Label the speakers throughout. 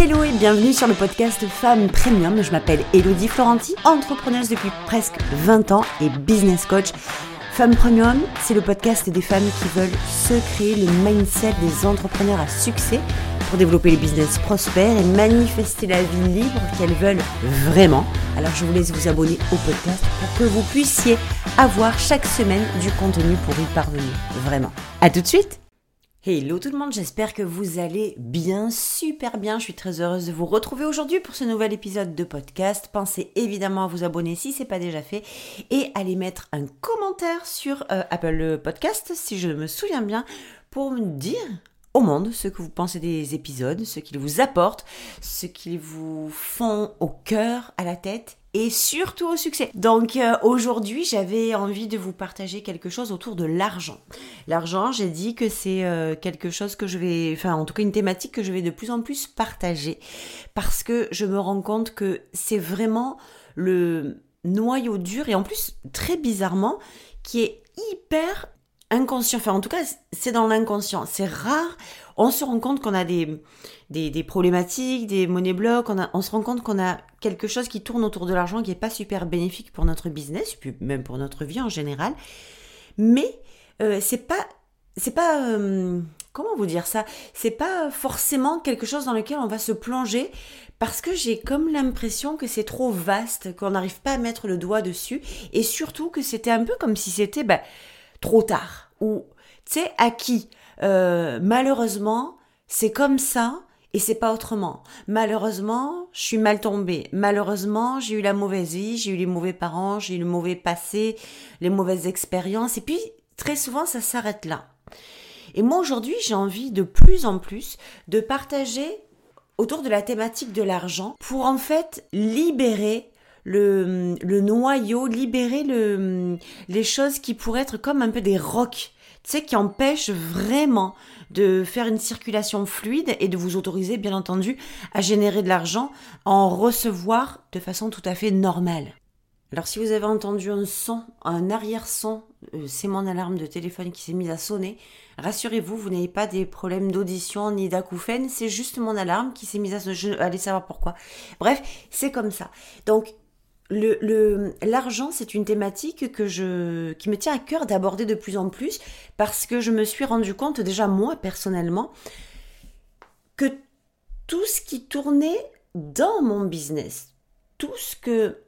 Speaker 1: Hello et bienvenue sur le podcast Femmes Premium. Je m'appelle Elodie Florenti, entrepreneuse depuis presque 20 ans et business coach. Femmes Premium, c'est le podcast des femmes qui veulent se créer le mindset des entrepreneurs à succès pour développer les business prospères et manifester la vie libre qu'elles veulent vraiment. Alors je vous laisse vous abonner au podcast pour que vous puissiez avoir chaque semaine du contenu pour y parvenir. Vraiment. À tout de suite Hello tout le monde, j'espère que vous allez bien, super bien. Je suis très heureuse de vous retrouver aujourd'hui pour ce nouvel épisode de podcast. Pensez évidemment à vous abonner si ce n'est pas déjà fait et à aller mettre un commentaire sur euh, Apple Podcast si je me souviens bien pour me dire au monde ce que vous pensez des épisodes, ce qu'ils vous apportent, ce qu'ils vous font au cœur, à la tête et surtout au succès. Donc euh, aujourd'hui, j'avais envie de vous partager quelque chose autour de l'argent. L'argent, j'ai dit que c'est euh, quelque chose que je vais, enfin en tout cas une thématique que je vais de plus en plus partager parce que je me rends compte que c'est vraiment le noyau dur et en plus très bizarrement qui est hyper inconscient. Enfin en tout cas, c'est dans l'inconscient. C'est rare on se rend compte qu'on a des, problématiques, des monnaies blocs, on, on se rend compte qu'on a quelque chose qui tourne autour de l'argent qui n'est pas super bénéfique pour notre business, puis même pour notre vie en général. Mais euh, c'est pas. C'est pas. Euh, comment vous dire ça? C'est pas forcément quelque chose dans lequel on va se plonger parce que j'ai comme l'impression que c'est trop vaste, qu'on n'arrive pas à mettre le doigt dessus et surtout que c'était un peu comme si c'était bah, trop tard ou tu sais acquis euh, malheureusement, c'est comme ça et c'est pas autrement. Malheureusement, je suis mal tombée. Malheureusement, j'ai eu la mauvaise vie, j'ai eu les mauvais parents, j'ai eu le mauvais passé, les mauvaises expériences. Et puis, très souvent, ça s'arrête là. Et moi, aujourd'hui, j'ai envie de plus en plus de partager autour de la thématique de l'argent pour en fait libérer le, le noyau, libérer le, les choses qui pourraient être comme un peu des rocs tu sais, qui empêche vraiment de faire une circulation fluide et de vous autoriser, bien entendu, à générer de l'argent, en recevoir de façon tout à fait normale. Alors si vous avez entendu un son, un arrière-son, euh, c'est mon alarme de téléphone qui s'est mise à sonner, rassurez-vous, vous, n'avez pas des problèmes d'audition ni d'acouphènes, c'est juste mon alarme qui s'est mise à sonner, allez savoir pourquoi. Bref, c'est comme ça. Donc l'argent, c'est une thématique que je, qui me tient à cœur d'aborder de plus en plus parce que je me suis rendu compte déjà moi personnellement que tout ce qui tournait dans mon business, tout ce que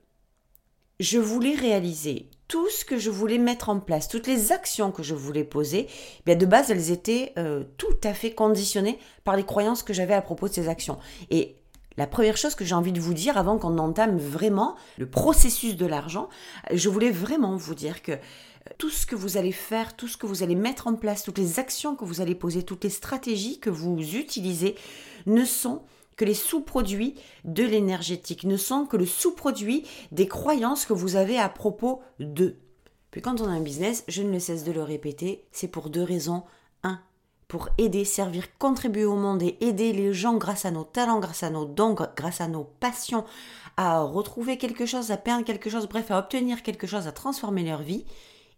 Speaker 1: je voulais réaliser, tout ce que je voulais mettre en place, toutes les actions que je voulais poser, eh bien de base, elles étaient euh, tout à fait conditionnées par les croyances que j'avais à propos de ces actions. Et la première chose que j'ai envie de vous dire avant qu'on entame vraiment le processus de l'argent, je voulais vraiment vous dire que euh, tout ce que vous allez faire, tout ce que vous allez mettre en place, toutes les actions que vous allez poser, toutes les stratégies que vous utilisez ne sont que les sous-produits de l'énergétique, ne sont que le sous-produit des croyances que vous avez à propos d'eux. Puis quand on a un business, je ne le cesse de le répéter, c'est pour deux raisons. Un, pour aider, servir, contribuer au monde et aider les gens grâce à nos talents, grâce à nos dons, grâce à nos passions, à retrouver quelque chose, à perdre quelque chose, bref, à obtenir quelque chose, à transformer leur vie.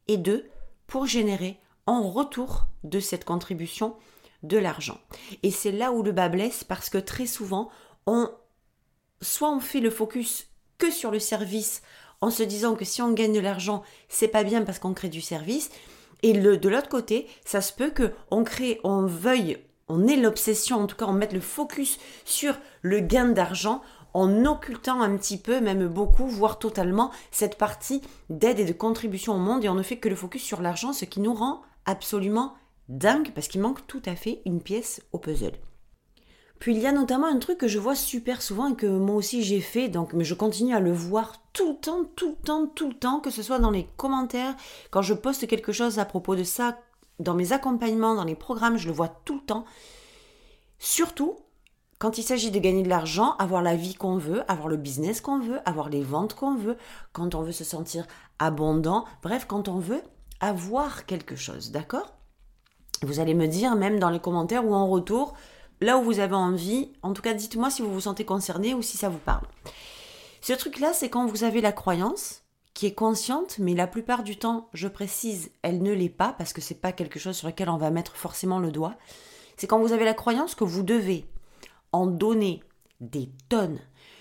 Speaker 1: Et deux, pour générer en retour de cette contribution de l'argent. Et c'est là où le bas blesse parce que très souvent, on, soit on fait le focus que sur le service en se disant que si on gagne de l'argent, c'est pas bien parce qu'on crée du service, et le, de l'autre côté, ça se peut que on crée, on veuille, on ait l'obsession, en tout cas on mette le focus sur le gain d'argent en occultant un petit peu, même beaucoup, voire totalement, cette partie d'aide et de contribution au monde et on ne fait que le focus sur l'argent, ce qui nous rend absolument dingue parce qu'il manque tout à fait une pièce au puzzle. Puis il y a notamment un truc que je vois super souvent et que moi aussi j'ai fait, donc mais je continue à le voir tout le temps, tout le temps, tout le temps, que ce soit dans les commentaires, quand je poste quelque chose à propos de ça, dans mes accompagnements, dans les programmes, je le vois tout le temps. Surtout quand il s'agit de gagner de l'argent, avoir la vie qu'on veut, avoir le business qu'on veut, avoir les ventes qu'on veut, quand on veut se sentir abondant, bref, quand on veut avoir quelque chose, d'accord? Vous allez me dire même dans les commentaires ou en retour, là où vous avez envie. En tout cas, dites-moi si vous vous sentez concerné ou si ça vous parle. Ce truc-là, c'est quand vous avez la croyance qui est consciente, mais la plupart du temps, je précise, elle ne l'est pas parce que c'est pas quelque chose sur lequel on va mettre forcément le doigt. C'est quand vous avez la croyance que vous devez en donner des tonnes,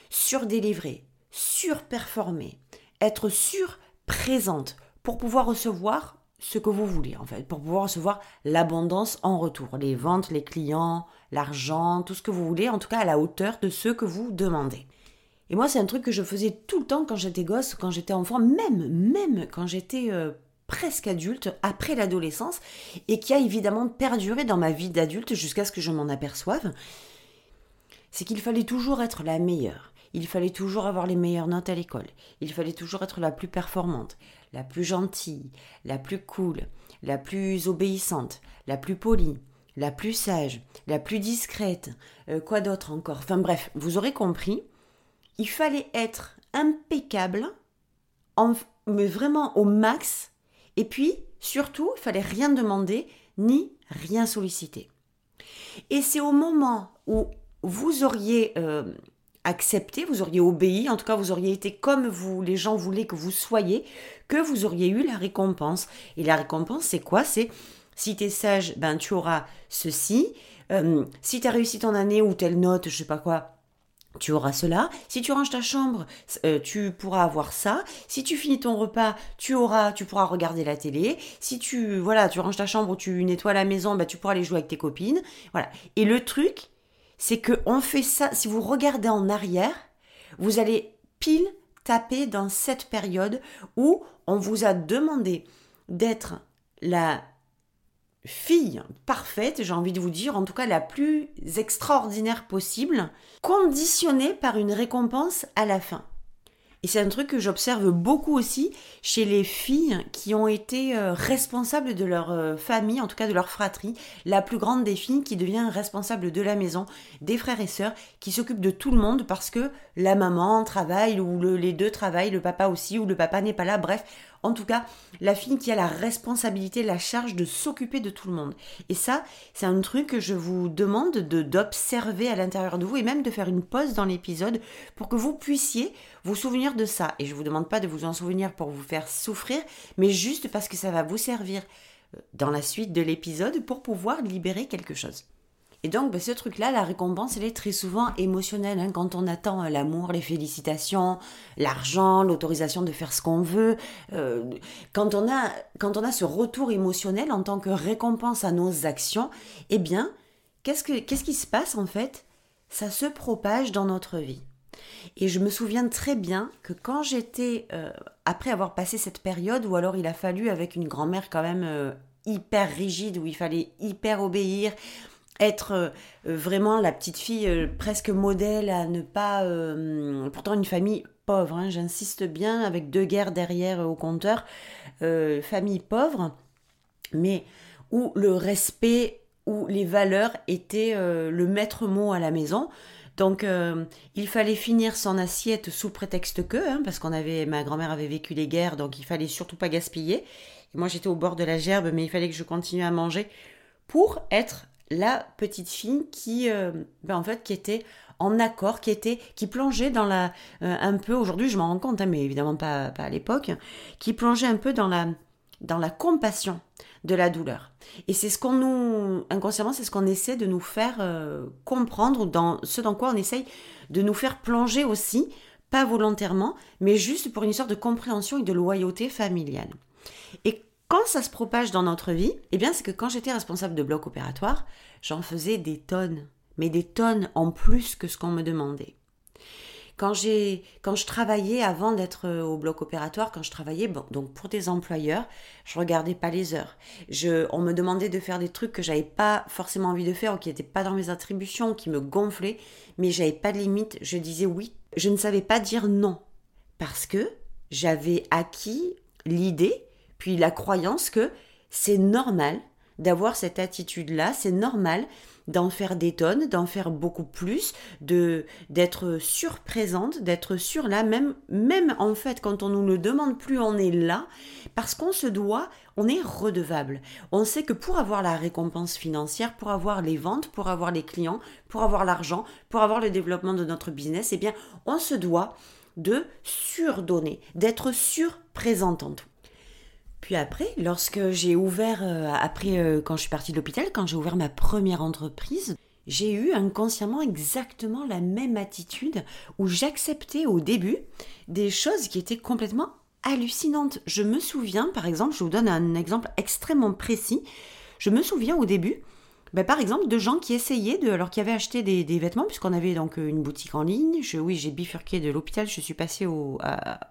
Speaker 1: surdélivrer, surperformer, être surprésente pour pouvoir recevoir ce que vous voulez en fait, pour pouvoir recevoir l'abondance en retour, les ventes, les clients, l'argent, tout ce que vous voulez, en tout cas à la hauteur de ce que vous demandez. Et moi, c'est un truc que je faisais tout le temps quand j'étais gosse, quand j'étais enfant, même, même quand j'étais euh, presque adulte, après l'adolescence, et qui a évidemment perduré dans ma vie d'adulte jusqu'à ce que je m'en aperçoive. C'est qu'il fallait toujours être la meilleure. Il fallait toujours avoir les meilleures notes à l'école. Il fallait toujours être la plus performante, la plus gentille, la plus cool, la plus obéissante, la plus polie, la plus sage, la plus discrète, euh, quoi d'autre encore? Enfin bref, vous aurez compris, il fallait être impeccable, mais vraiment au max, et puis surtout, il fallait rien demander ni rien solliciter. Et c'est au moment où vous auriez euh, accepté, vous auriez obéi, en tout cas vous auriez été comme vous, les gens voulaient que vous soyez, que vous auriez eu la récompense. Et la récompense, c'est quoi? C'est si tu es sage, ben tu auras ceci. Euh, si tu as réussi ton année ou telle note, je sais pas quoi, tu auras cela. Si tu ranges ta chambre, euh, tu pourras avoir ça. Si tu finis ton repas, tu auras, tu pourras regarder la télé. Si tu, voilà, tu ranges ta chambre ou tu nettoies la maison, ben, tu pourras aller jouer avec tes copines. Voilà. Et le truc, c'est que on fait ça. Si vous regardez en arrière, vous allez pile taper dans cette période où on vous a demandé d'être la fille parfaite, j'ai envie de vous dire, en tout cas la plus extraordinaire possible, conditionnée par une récompense à la fin. Et c'est un truc que j'observe beaucoup aussi chez les filles qui ont été euh, responsables de leur euh, famille, en tout cas de leur fratrie. La plus grande des filles qui devient responsable de la maison, des frères et sœurs, qui s'occupent de tout le monde parce que la maman travaille ou les deux travaillent, le papa aussi, ou le papa n'est pas là. Bref, en tout cas, la fille qui a la responsabilité, la charge de s'occuper de tout le monde. Et ça, c'est un truc que je vous demande de d'observer à l'intérieur de vous et même de faire une pause dans l'épisode pour que vous puissiez vous souvenir de ça. Et je ne vous demande pas de vous en souvenir pour vous faire souffrir, mais juste parce que ça va vous servir euh, dans la suite de l'épisode pour pouvoir libérer quelque chose. Et donc, ben, ce truc-là, la récompense, elle est très souvent émotionnelle. Hein, quand on attend euh, l'amour, les félicitations, l'argent, l'autorisation de faire ce qu'on veut, euh, quand, on a, quand on a ce retour émotionnel en tant que récompense à nos actions, eh bien, qu'est-ce, que, qu'est-ce qui se passe en fait? Ça se propage dans notre vie. Et je me souviens très bien que quand j'étais, euh, après avoir passé cette période, où alors il a fallu, avec une grand-mère quand même hyper rigide, où il fallait hyper obéir, être euh, vraiment la petite fille euh, presque modèle à ne pas... Euh, pourtant une famille pauvre, hein, j'insiste bien, avec deux guerres derrière au compteur, famille pauvre, mais où le respect, où les valeurs étaient le maître mot à la maison. Donc il fallait finir son assiette sous prétexte que, hein, parce qu'on avait, ma grand-mère avait vécu les guerres, donc il fallait surtout pas gaspiller. moi j'étais au bord de la gerbe, mais il fallait que je continue à manger pour être la petite fille qui, euh, ben, en fait, qui était en accord, qui était, qui plongeait dans la, euh, un peu, aujourd'hui je m'en rends compte, hein, mais évidemment pas, pas à l'époque, qui plongeait un peu dans la, dans la compassion de la douleur. Et c'est ce qu'on nous, inconsciemment, c'est ce qu'on essaie de nous faire euh, comprendre, dans ce dans quoi on essaye de nous faire plonger aussi, pas volontairement, mais juste pour une sorte de compréhension et de loyauté familiale. Et quand ça se propage dans notre vie, eh bien, c'est que quand j'étais responsable de bloc opératoire, j'en faisais des tonnes, mais des tonnes en plus que ce qu'on me demandait. Quand quand je travaillais avant d'être euh, au bloc opératoire, quand je travaillais donc pour des employeurs, je regardais pas les heures. Je, on me demandait de faire des trucs que j'avais pas forcément envie de faire ou qui n'étaient pas dans mes attributions, qui me gonflaient, mais j'avais pas de limite. Je disais oui. Je ne savais pas dire non parce que j'avais acquis l'idée puis la croyance que c'est normal d'avoir cette attitude-là, c'est normal d'en faire des tonnes, d'en faire beaucoup plus, de d'être surprésente, d'être sur là, même même en fait quand on nous le demande plus, on est là parce qu'on se doit, on est redevable. On sait que pour avoir la récompense financière, pour avoir les ventes, pour avoir les clients, pour avoir l'argent, pour avoir le développement de notre business, eh bien, on se doit de surdonner, d'être surprésente en tout. Puis après, lorsque j'ai ouvert, euh, après euh, quand je suis partie de l'hôpital, quand j'ai ouvert ma première entreprise, j'ai eu inconsciemment exactement la même attitude où j'acceptais au début des choses qui étaient complètement hallucinantes. Je me souviens, par exemple, je vous donne un exemple extrêmement précis. Je me souviens au début, ben, par exemple, de gens qui essayaient, de, alors qui avaient acheté des, vêtements, puisqu'on avait donc une boutique en ligne. Je, oui, j'ai bifurqué de l'hôpital, je suis passée au,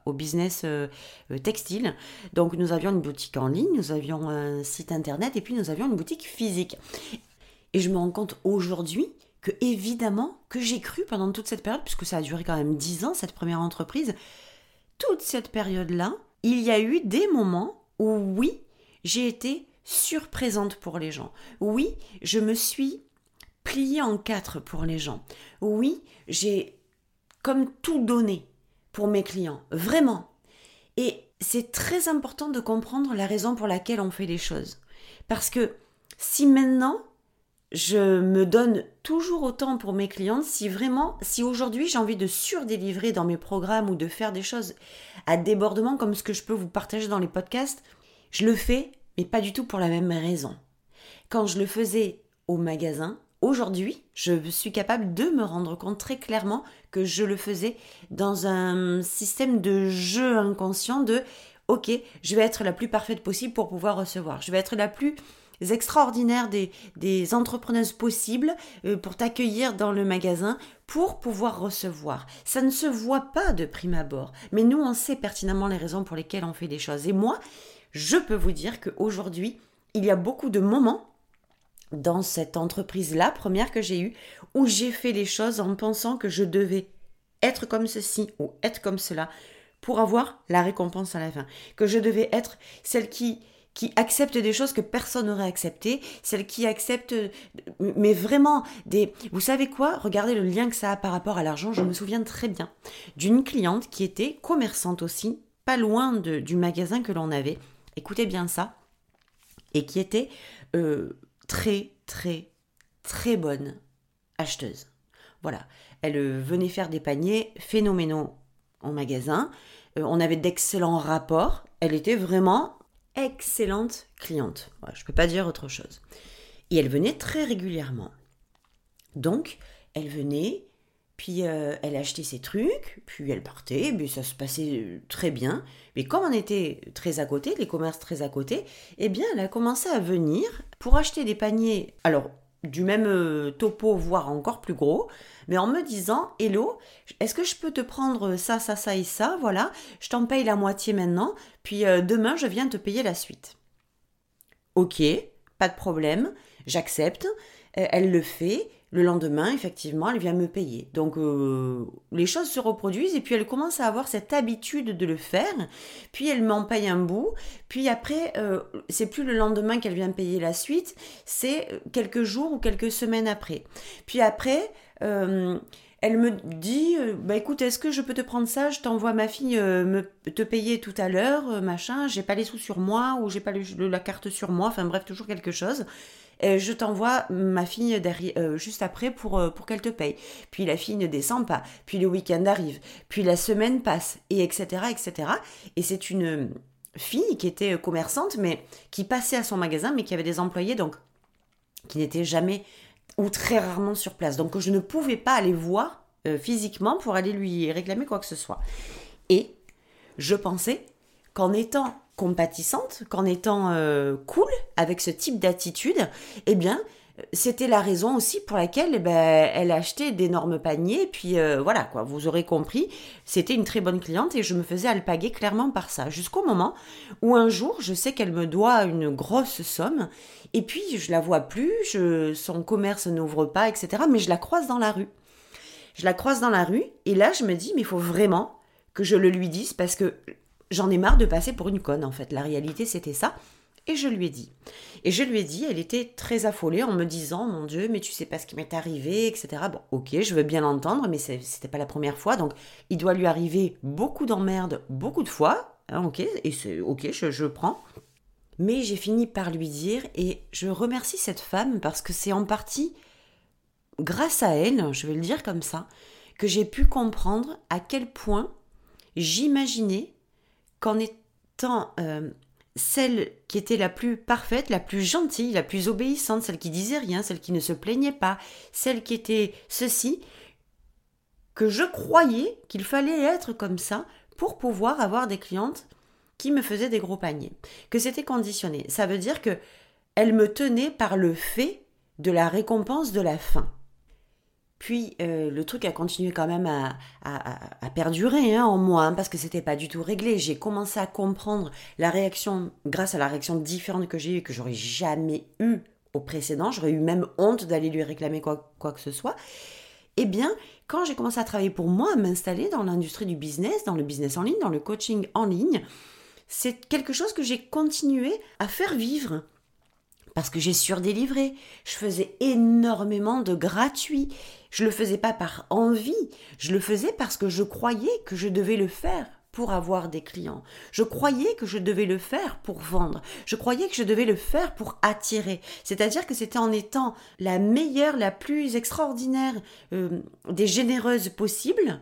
Speaker 1: au business euh, euh, textile. Donc nous avions une boutique en ligne, nous avions un site internet et puis nous avions une boutique physique. Et je me rends compte aujourd'hui que évidemment que j'ai cru pendant toute cette période, puisque ça a duré quand même 10 ans, cette première entreprise, toute cette période-là, il y a eu des moments où oui, j'ai été surprésente pour les gens. Oui, je me suis pliée en quatre pour les gens. Oui, j'ai comme tout donné pour mes clients, vraiment. Et c'est très important de comprendre la raison pour laquelle on fait les choses. Parce que si maintenant je me donne toujours autant pour mes clientes si vraiment, si aujourd'hui j'ai envie de surdélivrer dans mes programmes ou de faire des choses à débordement comme ce que je peux vous partager dans les podcasts, je le fais, mais pas du tout pour la même raison. Quand je le faisais au magasin, aujourd'hui, je suis capable de me rendre compte très clairement que je le faisais dans un système de jeu inconscient de OK, je vais être la plus parfaite possible pour pouvoir recevoir. Je vais être la plus extraordinaires des, des entrepreneuses possibles euh, pour t'accueillir dans le magasin pour pouvoir recevoir. Ça ne se voit pas de prime abord, mais nous, on sait pertinemment les raisons pour lesquelles on fait des choses. Et moi, je peux vous dire qu'aujourd'hui, il y a beaucoup de moments dans cette entreprise-là, première que j'ai eue, où j'ai fait les choses en pensant que je devais être comme ceci ou être comme cela pour avoir la récompense à la fin. Que je devais être celle qui qui accepte des choses que personne n'aurait acceptées, celles qui acceptent, mais vraiment des... Vous savez quoi? Regardez le lien que ça a par rapport à l'argent. Je me souviens très bien d'une cliente qui était commerçante aussi, pas loin du magasin que l'on avait. Écoutez bien ça. Et qui était euh, très, très, très bonne acheteuse. Voilà. Elle euh, venait faire des paniers phénoménaux en magasin. Euh, on avait d'excellents rapports. Elle était vraiment excellente cliente. je ne peux pas dire autre chose. Et elle venait très régulièrement. Donc, elle venait, puis euh, elle achetait ses trucs, puis elle partait, puis ça se passait euh, très bien. Mais comme on était très à côté, les commerces très à côté, eh bien, elle a commencé à venir pour acheter des paniers. Alors, du même euh, topo, voire encore plus gros, mais en me disant Hello, est-ce que je peux te prendre ça, ça, ça et ça? Voilà, je t'en paye la moitié maintenant, puis demain je viens te payer la suite. Ok, pas de problème, j'accepte, elle le fait, le lendemain, effectivement, elle vient me payer. Donc, euh, les choses se reproduisent et puis elle commence à avoir cette habitude de le faire. Puis elle m'en paye un bout. Puis après, euh, c'est plus le lendemain qu'elle vient payer la suite, c'est quelques jours ou quelques semaines après. Puis après, euh, elle me dit bah écoute est-ce que je peux te prendre ça? Je t'envoie ma fille me te payer tout à l'heure machin j'ai pas les sous sur moi ou j'ai pas la carte sur moi enfin bref toujours quelque chose je t'envoie ma fille euh, juste après pour, euh, pour qu'elle te paye. Puis la fille ne descend pas, puis le week-end arrive, puis la semaine passe, et etc. etc. Et c'est une fille qui était commerçante, mais qui passait à son magasin, mais qui avait des employés, donc qui n'étaient jamais ou très rarement sur place. Donc je ne pouvais pas aller voir euh, physiquement pour aller lui réclamer quoi que ce soit. Et je pensais qu'en étant compatissante, qu'en étant euh, cool avec ce type d'attitude, eh bien, c'était la raison aussi pour laquelle eh ben, elle achetait d'énormes paniers. Puis euh, voilà, quoi, vous aurez compris, c'était une très bonne cliente et je me faisais alpaguer clairement par ça. Jusqu'au moment où un jour, je sais qu'elle me doit une grosse somme et puis je la vois plus, je, son commerce n'ouvre pas, etc. Mais je la croise dans la rue. Je la croise dans la rue et là, je me dis, mais il faut vraiment que je le lui dise parce que j'en ai marre de passer pour une conne en fait. La réalité c'était ça. Et je lui ai dit. Et je lui ai dit, elle était très affolée en me disant, mon Dieu, mais tu sais pas ce qui m'est arrivé, etc. Bon, ok, je veux bien l'entendre, mais c'était pas la première fois, donc il doit lui arriver beaucoup d'emmerdes, beaucoup de fois, hein, ok, et ok, je, je prends. Mais j'ai fini par lui dire, et je remercie cette femme parce que c'est en partie grâce à elle, je vais le dire comme ça, que j'ai pu comprendre à quel point j'imaginais qu'en étant euh, celle qui était la plus parfaite, la plus gentille, la plus obéissante, celle qui disait rien, celle qui ne se plaignait pas, celle qui était ceci, que je croyais qu'il fallait être comme ça pour pouvoir avoir des clientes qui me faisaient des gros paniers, que c'était conditionné. Ça veut dire que elle me tenait par le fait de la récompense de la fin. Puis euh, le truc a continué quand même à, perdurer hein, en moi, hein, parce que c'était pas du tout réglé. J'ai commencé à comprendre la réaction, grâce à la réaction différente que j'ai eue, que j'aurais jamais eu au précédent. J'aurais eu même honte d'aller lui réclamer quoi, quoi que ce soit. Eh bien, quand j'ai commencé à travailler pour moi, à m'installer dans l'industrie du business, dans le business en ligne, dans le coaching en ligne, c'est quelque chose que j'ai continué à faire vivre parce que j'ai surdélivré. Je faisais énormément de gratuits. Je le faisais pas par envie, je le faisais parce que je croyais que je devais le faire pour avoir des clients. Je croyais que je devais le faire pour vendre. Je croyais que je devais le faire pour attirer. C'est-à-dire que c'était en étant la meilleure, la plus extraordinaire euh, des généreuses possibles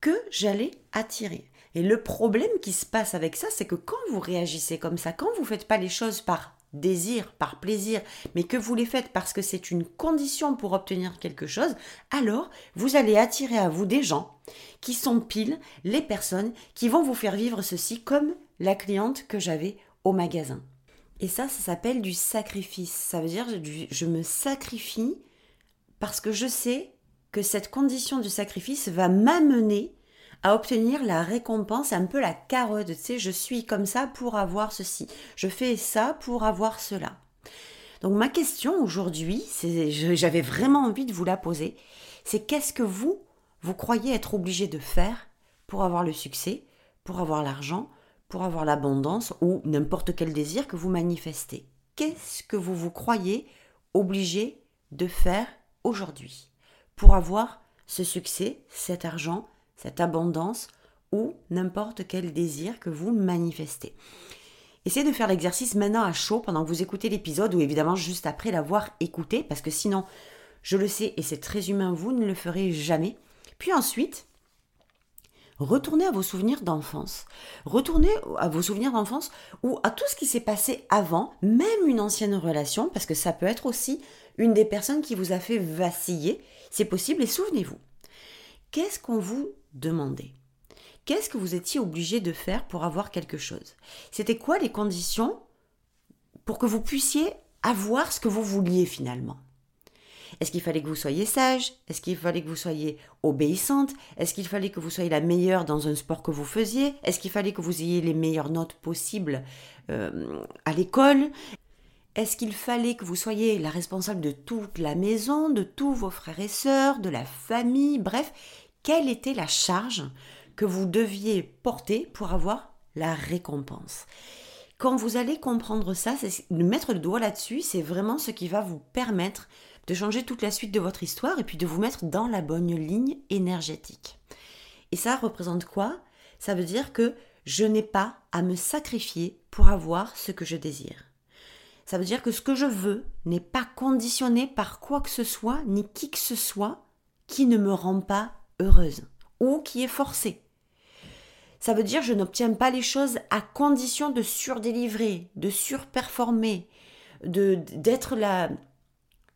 Speaker 1: que j'allais attirer. Et le problème qui se passe avec ça, c'est que quand vous réagissez comme ça, quand vous ne faites pas les choses par désir, par plaisir, mais que vous les faites parce que c'est une condition pour obtenir quelque chose, alors vous allez attirer à vous des gens qui sont pile les personnes qui vont vous faire vivre ceci comme la cliente que j'avais au magasin. Et ça, ça s'appelle du sacrifice. Ça veut dire je me sacrifie parce que je sais que cette condition du sacrifice va m'amener obtenir la récompense, un peu la carotte, tu sais, je suis comme ça pour avoir ceci, je fais ça pour avoir cela. Donc ma question aujourd'hui, j'avais vraiment envie de vous la poser, c'est qu'est-ce que vous, vous croyez être obligé de faire pour avoir le succès, pour avoir l'argent, pour avoir l'abondance ou n'importe quel désir que vous manifestez? Qu'est-ce que vous vous croyez obligé de faire aujourd'hui pour avoir ce succès, cet argent, cette abondance ou n'importe quel désir que vous manifestez. Essayez de faire l'exercice maintenant à chaud pendant que vous écoutez l'épisode ou évidemment juste après l'avoir écouté parce que sinon, je le sais et c'est très humain, vous ne le ferez jamais. Puis ensuite, retournez à vos souvenirs d'enfance. Retournez à vos souvenirs d'enfance ou à tout ce qui s'est passé avant, même une ancienne relation, parce que ça peut être aussi une des personnes qui vous a fait vaciller. C'est possible et souvenez-vous. Qu'est-ce qu'on vous demandez. Qu'est-ce que vous étiez obligé de faire pour avoir quelque chose? C'était quoi les conditions pour que vous puissiez avoir ce que vous vouliez finalement? Est-ce qu'il fallait que vous soyez sage? Est-ce qu'il fallait que vous soyez obéissante? Est-ce qu'il fallait que vous soyez la meilleure dans un sport que vous faisiez? Est-ce qu'il fallait que vous ayez les meilleures notes possibles euh, à l'école? Est-ce qu'il fallait que vous soyez la responsable de toute la maison, de tous vos frères et sœurs, de la famille, bref, quelle était la charge que vous deviez porter pour avoir la récompense? Quand vous allez comprendre ça, mettre le doigt là-dessus, c'est vraiment ce qui va vous permettre de changer toute la suite de votre histoire et puis de vous mettre dans la bonne ligne énergétique. Et ça représente quoi? Ça veut dire que je n'ai pas à me sacrifier pour avoir ce que je désire. Ça veut dire que ce que je veux n'est pas conditionné par quoi que ce soit, ni qui que ce soit, qui ne me rend pas heureuse ou qui est forcée. Ça veut dire je n'obtiens pas les choses à condition de surdélivrer, de surperformer, de d'être la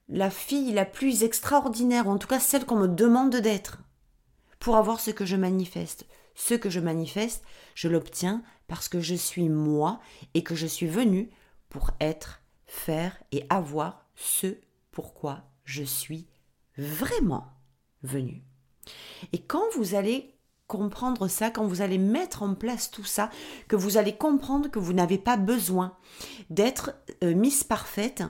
Speaker 1: la fille la plus extraordinaire, ou en tout cas celle qu'on me demande d'être, pour avoir ce que je manifeste. Ce que je manifeste, je l'obtiens parce que je suis moi et que je suis venue pour être, faire et avoir ce pourquoi je suis vraiment venue. Et quand vous allez comprendre ça, quand vous allez mettre en place tout ça, que vous allez comprendre que vous n'avez pas besoin d'être euh, Miss Parfaite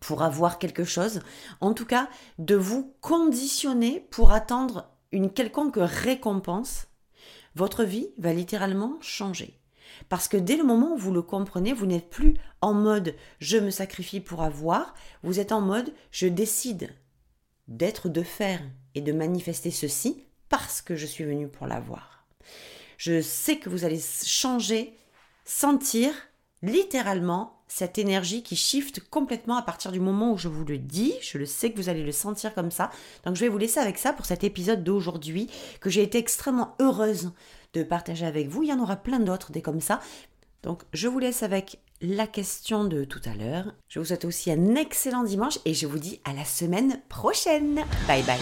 Speaker 1: pour avoir quelque chose, en tout cas de vous conditionner pour attendre une quelconque récompense, votre vie va littéralement changer. Parce que dès le moment où vous le comprenez, vous n'êtes plus en mode je me sacrifie pour avoir, vous êtes en mode je décide d'être, de faire et de manifester ceci parce que je suis venu pour l'avoir. Je sais que vous allez changer, sentir littéralement cette énergie qui shift complètement à partir du moment où je vous le dis. Je le sais que vous allez le sentir comme ça. Donc je vais vous laisser avec ça pour cet épisode d'aujourd'hui que j'ai été extrêmement heureuse de partager avec vous. Il y en aura plein d'autres des comme ça. Donc je vous laisse avec la question de tout à l'heure. Je vous souhaite aussi un excellent dimanche et je vous dis à la semaine prochaine. Bye bye.